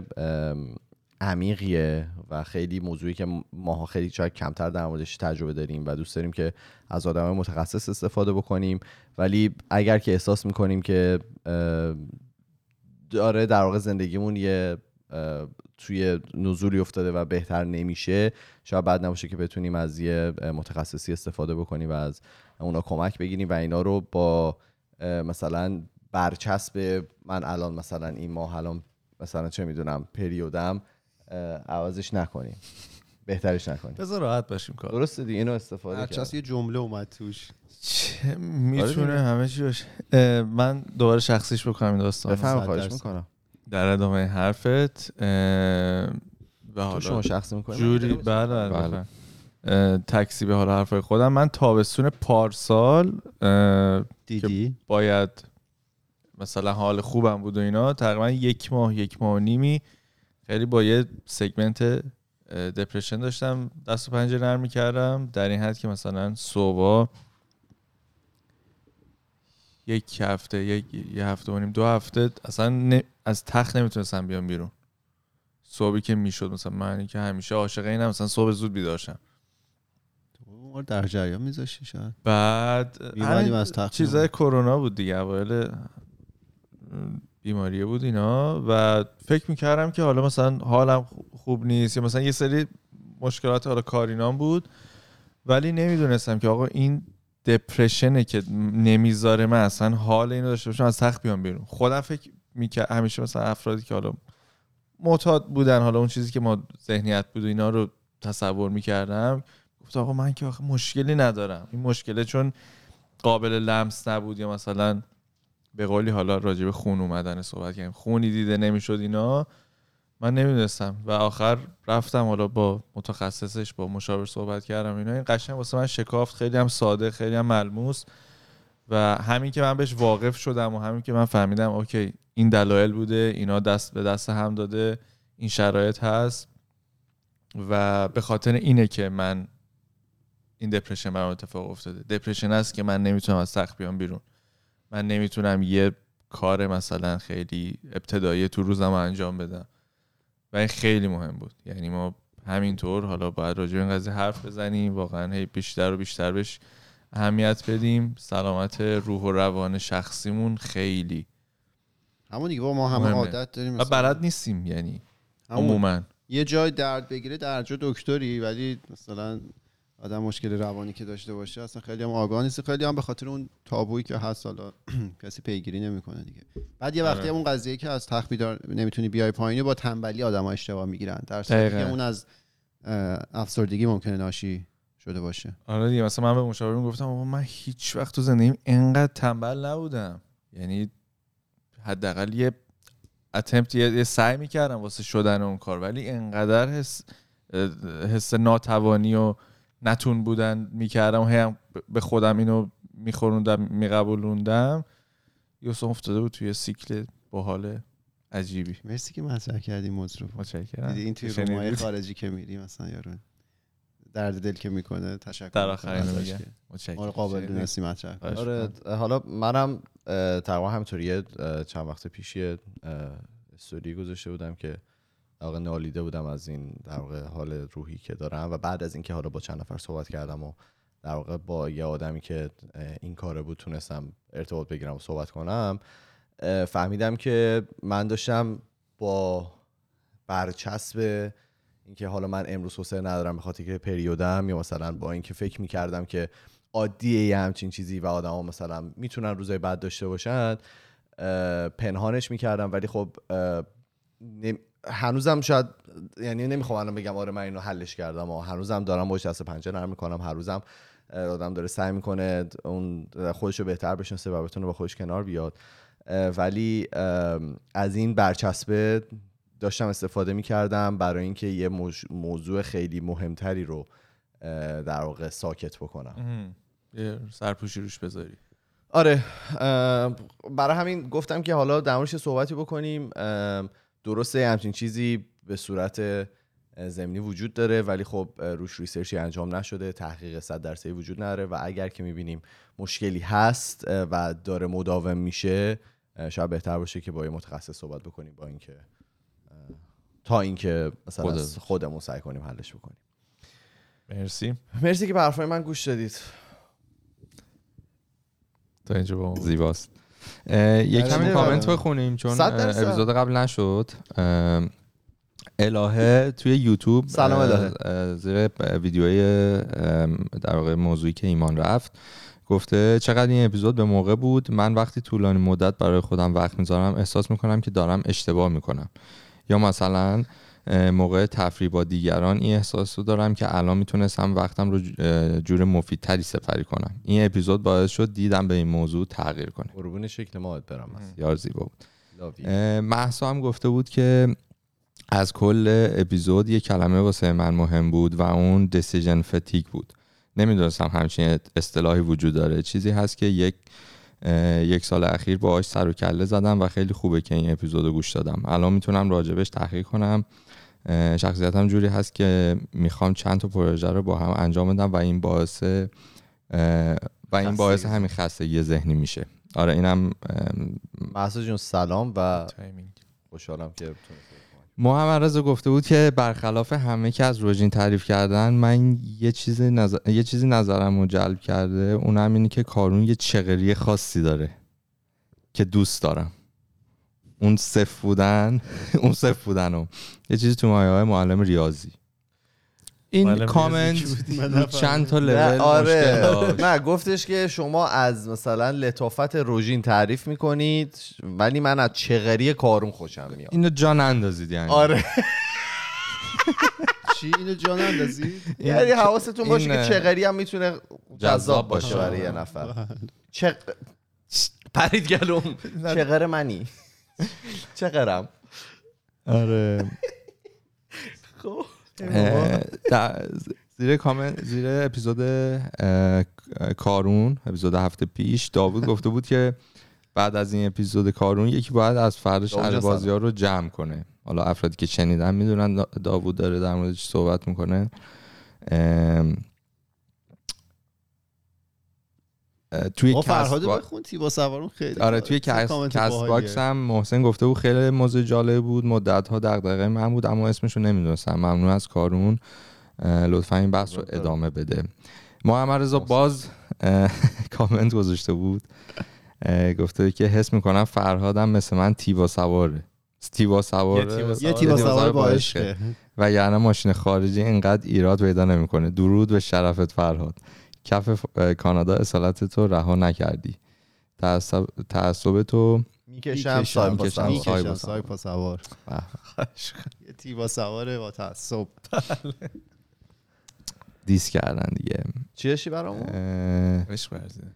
عمیقیه و خیلی موضوعی که ماها خیلی شاید کمتر در موردش تجربه داریم و دوست داریم که از آدم متخصص استفاده بکنیم. ولی اگر که احساس می‌کنیم که داره در واقع زندگیمون یه توی نزولی افتاده و بهتر نمیشه شاید بعد نباشه که بتونیم از یه متخصصی استفاده بکنیم و از اونا کمک بگیریم و اینا رو با مثلا برچسب من الان مثلا این ماه الان مثلا چه می‌دونم پریودم عوضش نکنیم. بهترش نکنیم. بذار راحت باشیم کار. درسته دیگه اینو استفاده کرد یه جمله اومد توش. چه آره می‌تونه دیگه. همه چی باشه. من دوباره شخصیش بکنم این داستان بفهم خواهش. می‌کنم. در ادامه حرفت تو حالا شما شخصی می‌کنی؟ جوری بله بله بله. تکسی به حالا حرفای خودم. من تابستون پارسال دیدی؟ باید مثلا حال خوبم بود و اینا تقریبا یک ماه یک ماه و نیمی خیلی با یه سگمنت دپرشن داشتم. دست و پنجه نرم می‌کردم. در این حد که مثلا صبح یک هفته یک یه هفته و نیم دو هفته اصلا نه- از تخت نمی‌تونستم بیام بیرون. صبحی که می‌شد مثلا من که همیشه عاشق اینم مثلا صبح زود بیدار شم. ما در جریان میذاشتی شاید. بعد از تخت چیزای کرونا بود دیگه. اوایل بیماریه بود اینا و فکر می‌کردم که حالا مثلا حالم خوب نیست یا مثلا یه سری مشکلات حالا کارینام بود ولی نمی‌دونستم که آقا این دپرشنه که نمی‌ذاره من اصلا حال اینو داشته باشم از تخت بیام بیرون. خودم فکر می‌کرد همیشه مثلا افرادی که حالا معتاد بودن حالا اون چیزی که ما ذهنیت بود و اینا رو تصور می‌کردم گفت آقا من که آخه مشکلی ندارم. این مشکله چون قابل لمس نبود یا مثلا به قولی حالا راجع به خون اومدن صحبت کردیم. خونی دیده نمی‌شد اینا. من نمی‌دونستم. و آخر رفتم حالا با متخصصش با مشاور صحبت کردم اینا. این قشنگ واسه من شکافت. خیلی هم ساده خیلی هم ملموس. و همین که من بهش واقف شدم و همین که من فهمیدم اوکی این دلایل بوده اینا دست به دست هم داده این شرایط هست. و به خاطر اینه که من این دپرشن برام اتفاق افتاده. دپرشن است که من نمی‌تونم از تخت بیام بیرون. من نمی‌تونم یه کار مثلا خیلی ابتدایی تو روزم رو انجام بدم. و این خیلی مهم بود. یعنی ما همینطور حالا باید راجع به این قضیه حرف بزنیم. واقعا هی بیشتر و بیشتر بهش اهمیت بدیم. سلامت روح و روان شخصیمون خیلی همون دیگه با ما همه مهمه. عادت داریم و مثلا. بلد نیستیم یعنی عموما. یه جای درد بگیره در جا دکتری ولی مثلا آدم مشکل روانی که داشته باشه اصلا خیلی هم آگاه نیست. خیلی هم به خاطر اون تابویی که هست حالا *clears throat* کسی پیگیری نمی‌کنه دیگه. بعد یه وقتی آره. اون قضیه که از تخت بیدار نمی‌تونی بیای پایین با تنبلی آدم اشتباه می‌گیرن. در. که اون از افسردگی ممکنه ناشی شده باشه. آره دیگه مثلا من به مشاورم گفتم آقا من هیچ وقت تو زندگیم انقدر تنبل نبودم. یعنی حداقل یه اتمپت یه, یه سعی می‌کردم واسه شدن اون کار ولی انقدر حس حس ناتوانی و نتون بودن می‌کردم هی هم به خودم اینو میخوروندم میقبولوندم یوسف افتاده بود توی سیکل باحال عجیبی مرسی که مطرح کردی موضوع رو متشکرم این توی؟ رومای خارجی که میری مثلا یارو درد دل که می‌کنه تشکر در می‌کنه آخر اینو ازش میگه. که متشکرم رو قابل؟ دونستی مطرح. خواهش آره حالا منم تقریبا همینطوری چند وقت پیشی اه، استوری گذاشته بودم که واقع نالیده بودم از این در واقع حال روحی که دارم و بعد از اینکه حالا با چند نفر صحبت کردم و در واقع با یه آدمی که این کاره بود تونستم ارتباط بگیرم و صحبت کنم فهمیدم که من داشتم با برچسب اینکه حالا من امروز حوصله ندارم به خاطر که پریودم یا مثلا با اینکه فکر می‌کردم که عادیه یه همچین چیزی و آدما مثلا می‌تونن روزای بعد داشته باشن اه، پنهانش می‌کردم ولی خب هنوزم شاید یعنی نمی‌خوام الان بگم آره من اینو حلش کردم و هنوزم دارم باش دست پنجه نرم می‌کنم هر روزم اه، آدم داره سعی می‌کنه اون خودش رو بهتر بشناسه و بتونه با خودش کنار بیاد. ولی از این برچسبه داشتم استفاده می‌کردم برای اینکه یه موضوع خیلی مهمتری رو در واقع ساکت بکنم. یه سرپوشی روش بذاری. آره برای همین گفتم که حالا در موردش صحبتی بکنیم. درسته همچین چیزی به صورت ضمنی وجود داره ولی خب روش ریسرچی انجام نشده تحقیق صد درصدی وجود نداره و اگر که می‌بینیم مشکلی هست و داره مداوم میشه شاید بهتر باشه که با یه متخصص صحبت بکنیم با اینکه تا اینکه مثلا خودت. از خودمون سعی کنیم حلش بکنیم مرسی مرسی که به حرفای من گوش دادید تا اینجا با. زیباست آره، کمی. کامنت بخونیم چون. اپیزود قبل نشد الهه توی یوتیوب سلام الهه. زیر ویدیوی در واقع موضوعی که ایمان رفت گفته چقدر این اپیزود به موقع بود من وقتی طولانی مدت برای خودم وقت می‌ذارم احساس می‌کنم که دارم اشتباه می‌کنم یا مثلا موقع تفریح با دیگران این احساس رو دارم که الان می‌تونستم وقتم رو جور مفیدتری سپری کنم. این اپیزود باعث شد دیدم به این موضوع تغییر کنه. قربون شکل ماهت برم. بسیار زیبا بود. مهسا هم گفته بود که از کل اپیزود یه کلمه واسه من مهم بود و اون decision fatigue بود. نمی‌دونستم همچین اصطلاحی وجود داره. چیزی هست که یک یک سال اخیر باهاش سر و کله زدم و خیلی خوبه که این اپیزود رو گوش دادم. الان می‌تونم راجبش تحقیق کنم. شخصیتم جوری هست که می‌خوام چند تا پروژه رو با هم انجام بدم و این باعث و این باعث. همین خستگی ذهنی میشه آره اینم محسا جون سلام و timing. خوشحالم که محمد رضا گفته بود که برخلاف همه که از روژین تعریف کردن من یه چیزی نظر... یه چیزی نظرم رو جلب کرده اونم اینه که کارون یه چغری خاصی داره که دوست دارم اون صف بودن *laughs* اون صف بودن و یه چیزی تو مایه های معلم ریاضی. این کامنت چند تا لول آره. نه گفتش که شما از مثلا لطافت روژین تعریف می‌کنید ولی من از چغری کارون خوشم میاد. اینو جان اندازید یعنی. آره. *laughs* چی؟ اینو جان اندازی یعنی حواستون باشه که چغری هم می‌تونه جذاب باشه باشه. برای یه نفر. چق... پرید گلوم. چغر منی. *laughs* چغرم آره. خب. زیر کامنت زیر اپیزود کارون اپیزود هفته پیش داوود گفته بود که بعد از این اپیزود کارون یکی باید از فرد داوود شهر جان بازی ها رو جمع کنه. حالا افرادی که شنیدن می‌دونن دا- داوود داره در موردش صحبت می‌کنه. توی فرهاد با- بخون تیبا سوارون خیلی آره توی باحالیه. باکس هم محسن گفته بود خیلی موضوع جالب بود مدت ها دغدغه من بود اما اسمش رو نمی‌دونستم. ممنون از کارون. لطفا این بحث رو ادامه بده. محمد رضا باز *laughs* کامنت گذاشته بود. گفته که حس می‌کنم فرهادم مثل من تیبا سواره. تیبا سواره؟ یه تیبا تیبا سوار با با عشقه. و یعنی ماشین خارجی اینقدر ایراد پیدا نمی‌کنه. درود به شرفت فرهاد. کف کانادا اصالت تو رها نکردی. تعصب تعصب تو می‌کشم. سایپا سوار. سایپا سوار. *laughs* یه تیبا سواره با تعصب. *laughs* diss کردن دیگه. چی داشتی برامون؟ عشق ورزیده.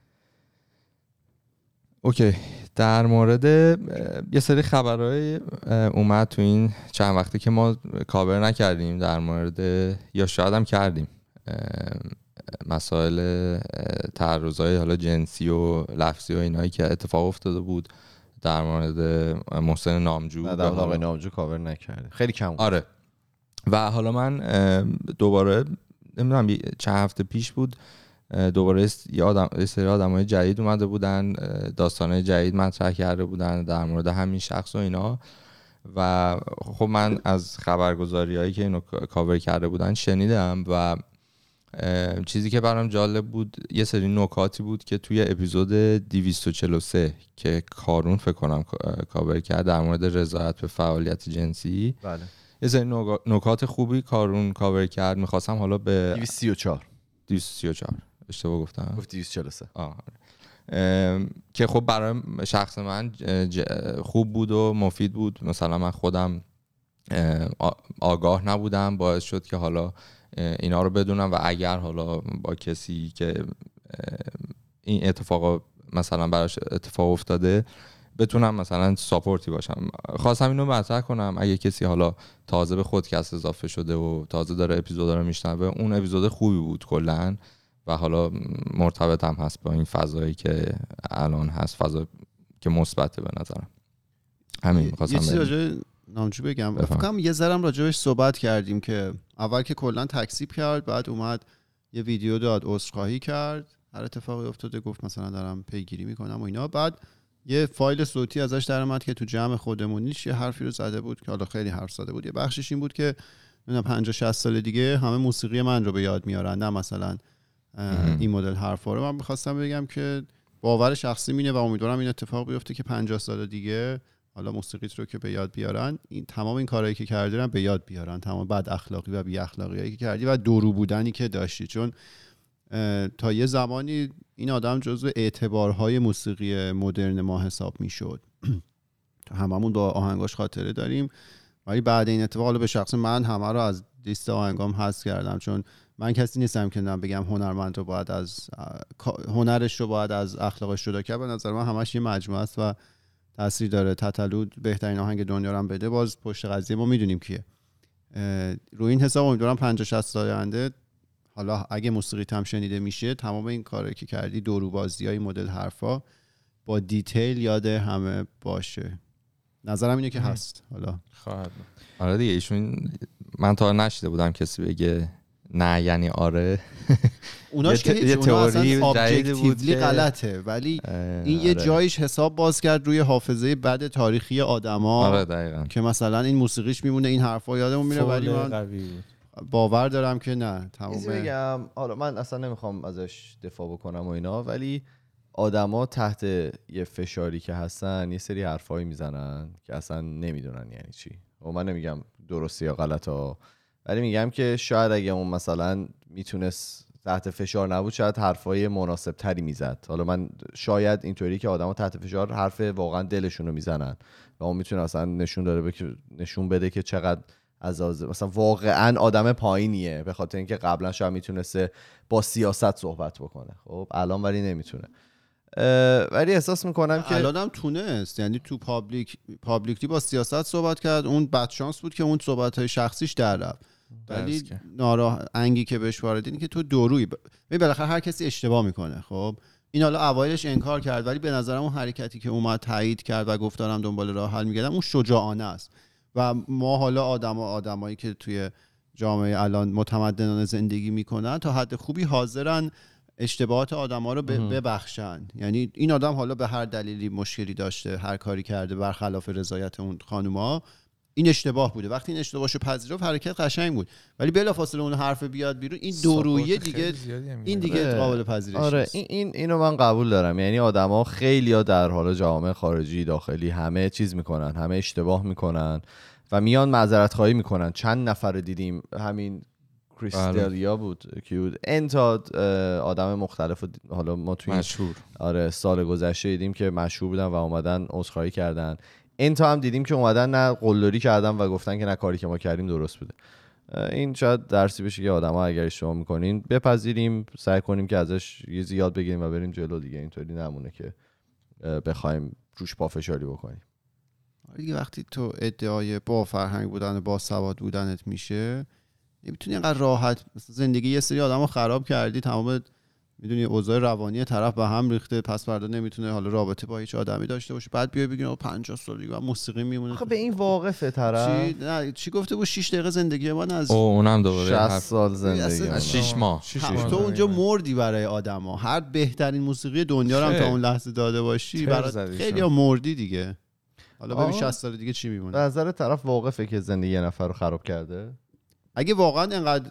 okay. در مورد یه سری خبرهای اومد تو این چند وقتی که ما کاور نکردیم در مورد یا شاید هم کردیم. مسائل تعرضهای حالا جنسی و لفظی و اینایی که اتفاق افتاده بود در مورد محسن نامجو. نه و در مورد حالا- نامجو کاور نکرده خیلی کم بود. آره. و حالا من دوباره نمی‌دونم چند هفته پیش بود دوباره یه آدم سری آدم های جدید اومده بودن داستان جدید مطرح کرده بودن در مورد همین شخص و اینا. و خب من از خبرگزاری هایی که اینو کا- کاور کرده بودن شنیدم و چیزی که برام جالب بود یه سری نکاتی بود که توی اپیزود 243 که کارون فکر کنم کا- کاور کرد در مورد رضایت به فعالیت جنسی. بله. یه سری نکات خوبی کارون کاور کرد. می‌خواستم حالا به 234 234 اشتباه گفتم. گفت 243 آه. که خب برای شخص من خوب بود و مفید بود. مثلا من خودم آگاه نبودم. باعث شد که حالا اینا رو بدونم و اگر حالا با کسی که این اتفاق مثلا براش اتفاق افتاده بتونم مثلا ساپورتی باشم. خواستم اینو مطرح کنم اگه کسی حالا تازه به خودکست اضافه شده و تازه داره اپیزودا رو میشنوه اون اپیزود خوبی بود کلا و حالا مرتبط هم هست با این فضایی که الان هست فضا که مثبته به نظرم. همین یه می‌خواستم نامجو بگم؟ بفهم. فکر کنم یه ذرم راجبش صحبت کردیم که اول که کلا تکسیب کرد بعد اومد یه ویدیو داد عذرخواهی کرد. هر اتفاقی افتاده گفت مثلا دارم پیگیری می‌کنم و اینا. بعد یه فایل صوتی ازش در اومد که تو جمع خودمونیش یه حرفی رو زده بود که حالا خیلی حرف زده بود. یه بخشش این بود که نمی‌دونم 50 60 سال دیگه همه موسیقی من رو به یاد میارن نه مثلا. این مدل حرفا رو. من می‌خواستم بگم که باور شخصی مینه و امیدوارم این اتفاق بیفته که 50 سال دیگه حالا موسیقیت رو که به یاد بیارن این تمام این کارهایی که کردی به یاد بیارن. تمام بد اخلاقی و بی اخلاقی که کردی و دورو بودنی که داشتی. چون تا یه زمانی این آدم جزو اعتبارهای موسیقی مدرن ما حساب می‌شد. هممون با آهنگاش خاطره داریم. ولی بعد این اتفاق حالا به شخص من همه رو از لیست آهنگام حذف کردم. چون من کسی نیستم که بگم هنرمند رو باید از هنرش رو باید از اخلاقش جدا کرد. به نظر من همش یه مجموعه است و تاثیر داره. تتلود بهترین آهنگ دنیا رو هم بده. باز پشت قضیه ما می‌دونیم کیه. روی این حساب امیدوارم 50 60 سال آینده حالا اگه موسیقی هم شنیده میشه تمام این کاری که کردی دورو بازی های مدل حرفا با دیتیل یاد همه باشه. نظرم اینه که هست. حالا. خواهد. آره دیگه ایشون من تا نشیده بودم کسی بگه نه یعنی آره. اوناش یه که یه تئوری ابجکتیولی غلطه. ولی اه، این یه آره. جایش حساب باز کرد روی حافظه بد تاریخی آدما آره که مثلا این موسیقیش میمونه این حرفا یادمون میره ولی من. باور دارم که نه تمام. بگم. حالا من اصلا نمی‌خوام ازش دفاع بکنم و اینا ولی آدما تحت یه فشاری که هستن یه سری حرفایی می‌زنن که اصلا نمی‌دونن یعنی چی. و من نمیگم درسته یا غلط ها. ولی میگم که شاید اگه اون مثلا می‌تونست تحت فشار نبود شاید حرفای مناسب تری می‌زد. حالا من شاید اینطوری که آدما تحت فشار حرف واقعا دلشون رو می‌زنن و اون می‌تونه اصلا نشون داره بک- نشون بده که چقدر از. مثلا واقعا آدم پایینیه به خاطر اینکه قبلا شاید می‌تونسته با سیاست صحبت بکنه. خب الان ولی نمی‌تونه. ولی احساس می‌کنم که الانم تونست. یعنی تو پابلیک پابلیکلی با سیاست صحبت کرد. اون بدشانس بود که اون صحبت های شخصیش در رفت. ولی درست کرد. نارا انگی که بهش وارد اینه که تو دوروی ب... بالاخره هر کسی اشتباه می‌کنه خب؟ این حالا اوایلش انکار کرد ولی به نظرم اون حرکتی که اومد تایید کرد و گفت دارم دنبال راه حل میگردم اون شجاعانه است. و ما حالا آدم آدمایی که توی جامعه الان متمدنانه زندگی می‌کنن تا حد خوبی حاضرن اشتباهات آدما رو ببخشن. یعنی این آدم حالا به هر دلیلی مشکلی داشته هر کاری کرده برخلاف رضایت اون خانوما این اشتباه بوده. وقتی این اشتباهشو پذیرفت حرکت قشنگ بود. ولی بلافاصله اون حرف بیاد بیرون این دورویه دیگه این. دیگه آره. قابل پذیرش آره. این, این اینو من قبول دارم. یعنی آدما خیلی ها در حال جامعه خارجی داخلی همه چیز می‌کنن همه اشتباه می‌کنن و میان معذرت خواهی می‌کنن. چند نفر رو دیدیم همین کریستالیا بود کی بود؟ انتا آدم مختلف حالا ما توی مشهور. آره سال گذشته دیدیم که مشهور بودن و اومدن عذرخواهی کردن. انتا هم دیدیم که اومدن نه قلدری کردن و گفتن که نه کاری که ما کردیم درست بوده. این شاید درسی بشه که آدما اگر اشتباه می‌کنین بپذیریم سعی کنیم که ازش یه زیاد بگیریم و بریم جلو دیگه. اینطوری نمونه که بخوایم روش پافشاری بکنیم. آره دیگه وقتی تو ادعای با فرهنگ بودن و با سواد بودنت میشه نمی‌تونی اینقدر راحت زندگی یه سری آدمو خراب کردی تمام می‌دونی اوضاع روانی طرف به هم ریخته پس فردا نمی‌تونه حالا رابطه با هیچ آدمی داشته باشه. بعد بیای بگی آقا 50 سال دیگه موسیقی میمونه. آخه به این واقفه طرف. چی؟ نه چی گفته بود؟ 6 دقیقه زندگی من از او اونم دوباره 60 حرف- سال زندگی اصلا اونه. از شیش ماه. تو اونجا. مردی برای آدما هر بهترین موسیقی دنیا رو هم. تا اون لحظه داده باشی برای خیلی مردی دیگه. حالا ببین آه. 60 سال دیگه چی به میمونه نظر طرف واقفه که زندگی یه نفر رو خراب کرده. اگه واقعا انقدر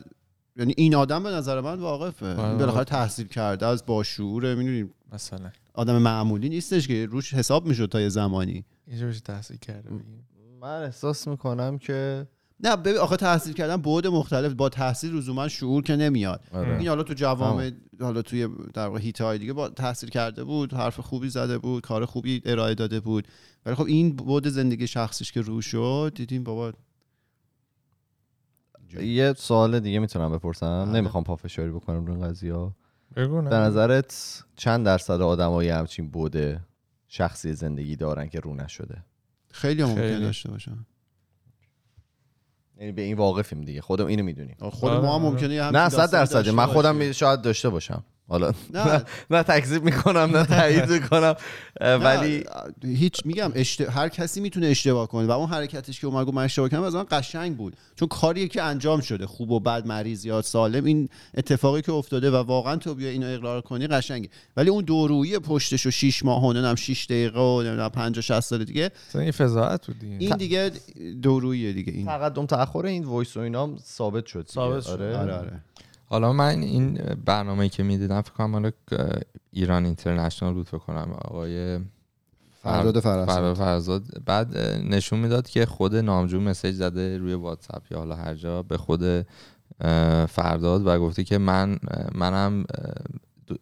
یعنی این آدم به نظر من واقفه. این آره. بالاخره تحصیل کرده از با شعوره می‌دونی؟ مثلا. آدم معمولی نیستش که روش حساب می‌شد تا یه زمانی. اینجا بشه تحصیل کرده. من احساس می‌کنم که نه ببین آخه تحصیل کردن بعد مختلف با تحصیل لزوما شعور که نمیاد. آره. این حالا تو جوامع حالا توی در واقع هیت های دیگه با تحصیل کرده بود حرف خوبی زده بود کار خوبی ارائه داده بود. ولی خب این بود زندگی شخصیش که رو شد دیدیم بابا یه سوال دیگه می‌تونم بپرسم بله. نمی‌خوام پافشاری بکنم رو این قضیه. به نظرت چند درصد آدمایی همچین بوده شخصی زندگی دارن که رو نشده خیلی هم خیلی. داشته باشن یعنی به این واقفیم دیگه خودم اینو می‌دونیم خود ما هم آره. ممکنه نه صد داستانی درصد داشته من خودم. شاید داشته باشم حالا نه *laughs* نه تکذیب می‌کنم نه تایید می‌کنم ولی نه، هیچ میگم اشت... هر کسی می‌تونه اشتباه کنه و اون حرکتش که اومد گفت من اشتباه کردم از من قشنگ بود چون کاری که انجام شده خوب و بد مریض یا سالم این اتفاقی که افتاده و واقعا تو بیا اینو اقرار کنی قشنگه ولی اون دورویی پشتش و 6 ماه و نمی‌دونم 6 دقیقه و نمی‌دونم 50 60 سال دیگه این فضاحت بود دیگه این دیگه دوروییه دیگه این تقدم تاخر این voice و اینا ثابت شد. ثابت شد. آره. آره آره حالا من این برنامه که می‌دیدم فکر کنم مال ایران اینترنشنال بود فکر کنم آقای فرزاد فرزاد. فرزاد. بعد نشون می‌داد که خود نامجو message زده روی واتساپ یا حالا هر جا به خود فرداد و گفته که من منم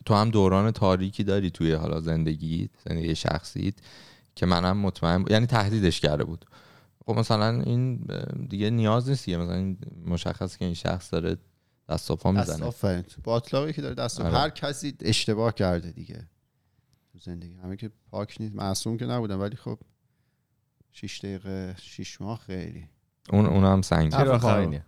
تو هم دوران تاریکی داری توی حالا زندگی زندگی شخصیت که منم مطمئن یعنی تهدیدش کرده بود. خب مثلا این دیگه نیاز نیست دیگه. مثلا این مشخص که این شخص داره دست و پا دست می‌زنه. آفرین. با اطلاقی که داره دست و آره. هر کسی اشتباه کرده دیگه تو زندگی. همه که پاک نیست. معصوم که نبودن ولی خب 6 دقیقه 6 ماه خیلی. اون اونم سنگین. حرف پایینیه.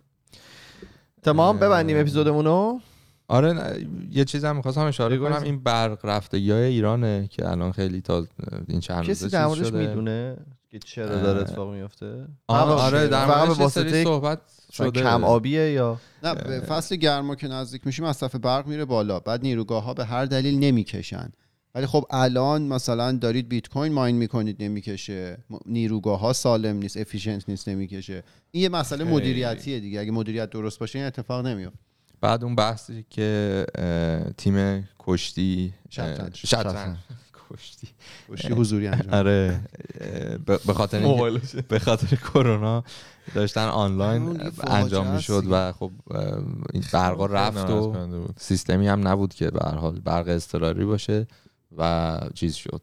تمام ببندیم اپیزودمونو. آره نه، یه چیز هم می‌خواستم اشاره کنم. این برق رفتگی های ایرانه که الان خیلی تا این چند روزه کسی در موردش می‌دونه که چرا داره اتفاق میفته آه، آره در موردش واسطه صحبت شده. کم آبیه یا؟ نه به فصل گرما که نزدیک میشیم مصرف برق میره بالا. بعد نیروگاه ها به هر دلیل نمی‌کشن. ولی خب الان مثلا دارید بیت کوین ماین می‌کنید نمی‌کشه. نیروگاه ها سالم نیست افیشنت نیست نمی‌کشه. این یه مسئله خیلی. مدیریتیه دیگه. اگه مدیریت درست باشه این اتفاق نمیفته بعد اون بحثی که تیم کشتی شطرنج. شطرنج. *laughs* کشتی. کشتی حضوری انجام آره به خاطر به خاطر کرونا داشتن آنلاین انجام می‌شد. و خب این برقا رفت و. سیستمی هم نبود که به هر حال برق اضطراری باشه و چیز شد.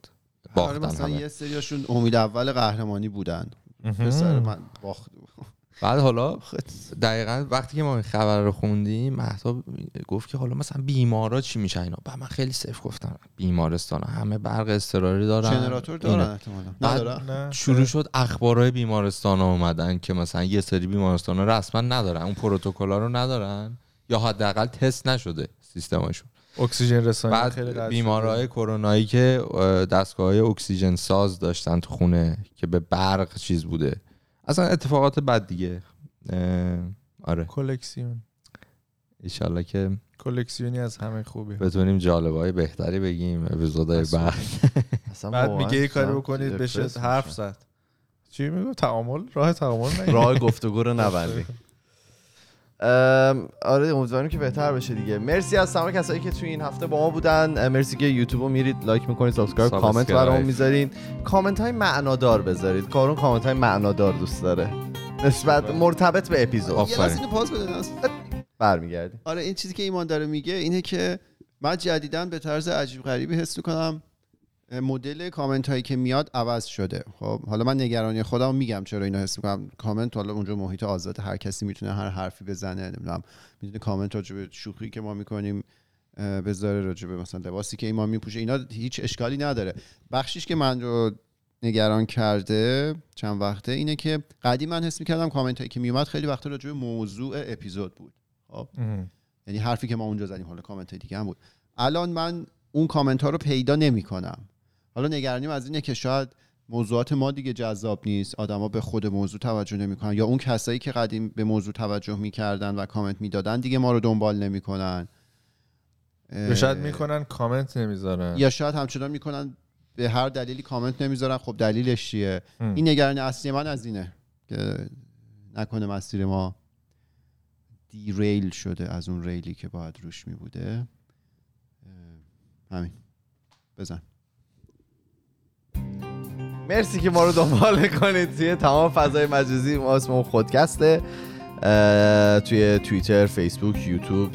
آره باختن مثلا همه. یه سریاشون امید اول قهرمانی بودن. پسر من باخت. بعد حالا دقیقا وقتی که ما این خبر رو خوندیم مهتاب گفت که حالا مثلا بیمارا چی میشه اینا؟ بعد من خیلی صف گفتم بیمارستان همه برق اضطراری دارن. جنراتور دارن بعد شروع شد اخبارهای بیمارستان ها اومدن که مثلا یه سری بیمارستان ها رسما ندارن اون پروتکل رو ندارن یا حداقل تست نشده سیستمشون. اکسیژن رسانی خیلی بعد قطع بیمارهای کرونایی که دستگاه های اکسیژن ساز داشتن تو خونه که به برق چیز بوده. اصلا اتفاقات بد دیگه. آره. کلکسیون. ایشالله که کلکسیونی از همه خوبی بتونیم جالب های بهتری بگیم اپیزودهای. بعد. اصلا بعد میگه یه کاری بکنید بشه حرف. زد. چی میگو؟ تعامل؟ راه تعامل *laughs* راه گفتگو رو نبندی. *laughs* آره امیدواریم که بهتر بشه دیگه. مرسی از تمام کسایی که توی این هفته با ما بودن. مرسی که یوتیوب رو میرید like می‌کنید subscribe comment. برامون می‌ذارین. کامنت های معنادار بذارید. کارون کامنت های معنادار دوست داره. نسبت مرتبط به اپیزود. آفرین. یه لحظه اینو pause بده. برمیگردیم. آره این چیزی که ایمان داره میگه اینه که من جدیدن به طرز عجیب غریبی حس می‌کنم. مدل کامنت هایی که میاد عوض شده. خب حالا من نگرانی خودم میگم چرا اینو حس می‌کنم. کامنت حالا اونجا محیط آزاد هر کسی می‌تونه هر حرفی بزنه نمی‌دونم می‌تونه کامنت راجع به شوخی که ما می‌کنیم بذاره راجع به مثلا لباسی که ایمان میپوشه. اینا هیچ اشکالی نداره. بخشیش که من رو نگران کرده چند وقته اینه که قدیم من حس می‌کردم کامنت هایی که میومد خیلی وقتا راجع به موضوع اپیزود بود. خب. یعنی حرفی که ما اونجا زدیم حالا کامنت دیگه هم بود. الان من اون کامنت ها رو پیدا نمی کنم حالا نگرانیم از اینه که شاید موضوعات ما دیگه جذاب نیست. آدما به خود موضوع توجه نمی‌کنن یا اون کسایی که قدیم به موضوع توجه می‌کردن و کامنت می‌دادن دیگه ما رو دنبال نمی‌کنن. یا شاید می‌کنن کامنت نمی‌ذارن. یا شاید همچنان می‌کنن به هر دلیلی کامنت نمی‌ذارن. خب دلیلش چیه؟ هم. این نگرانی اصلی من از اینه که نکنه مسیر ما دیریل شده از اون ریلی که باید روش می بوده اه، همین. بزن. مرسی که ما رو دنبال می‌کنید. توی تمام فضای مجازی ما اسممون خودکسته توی توییتر فیسبوک یوتیوب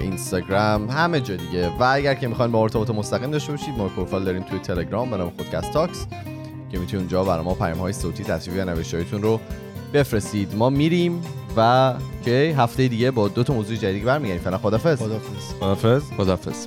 اینستاگرام همه جا دیگه. و اگر که می‌خواین با ما ارتباط مستقیم داشته باشید ما پروفایل داریم توی تلگرام به نام خودکست تاکس که می‌تونید اونجا برای ما پیام های صوتی تصویری و نوشتهایتون رو بفرستید. ما میریم و که هفته دیگه با دو تا موضوع جدید برمیگردیم. فعلا خدافظ خدافظ خدافظ خدافظ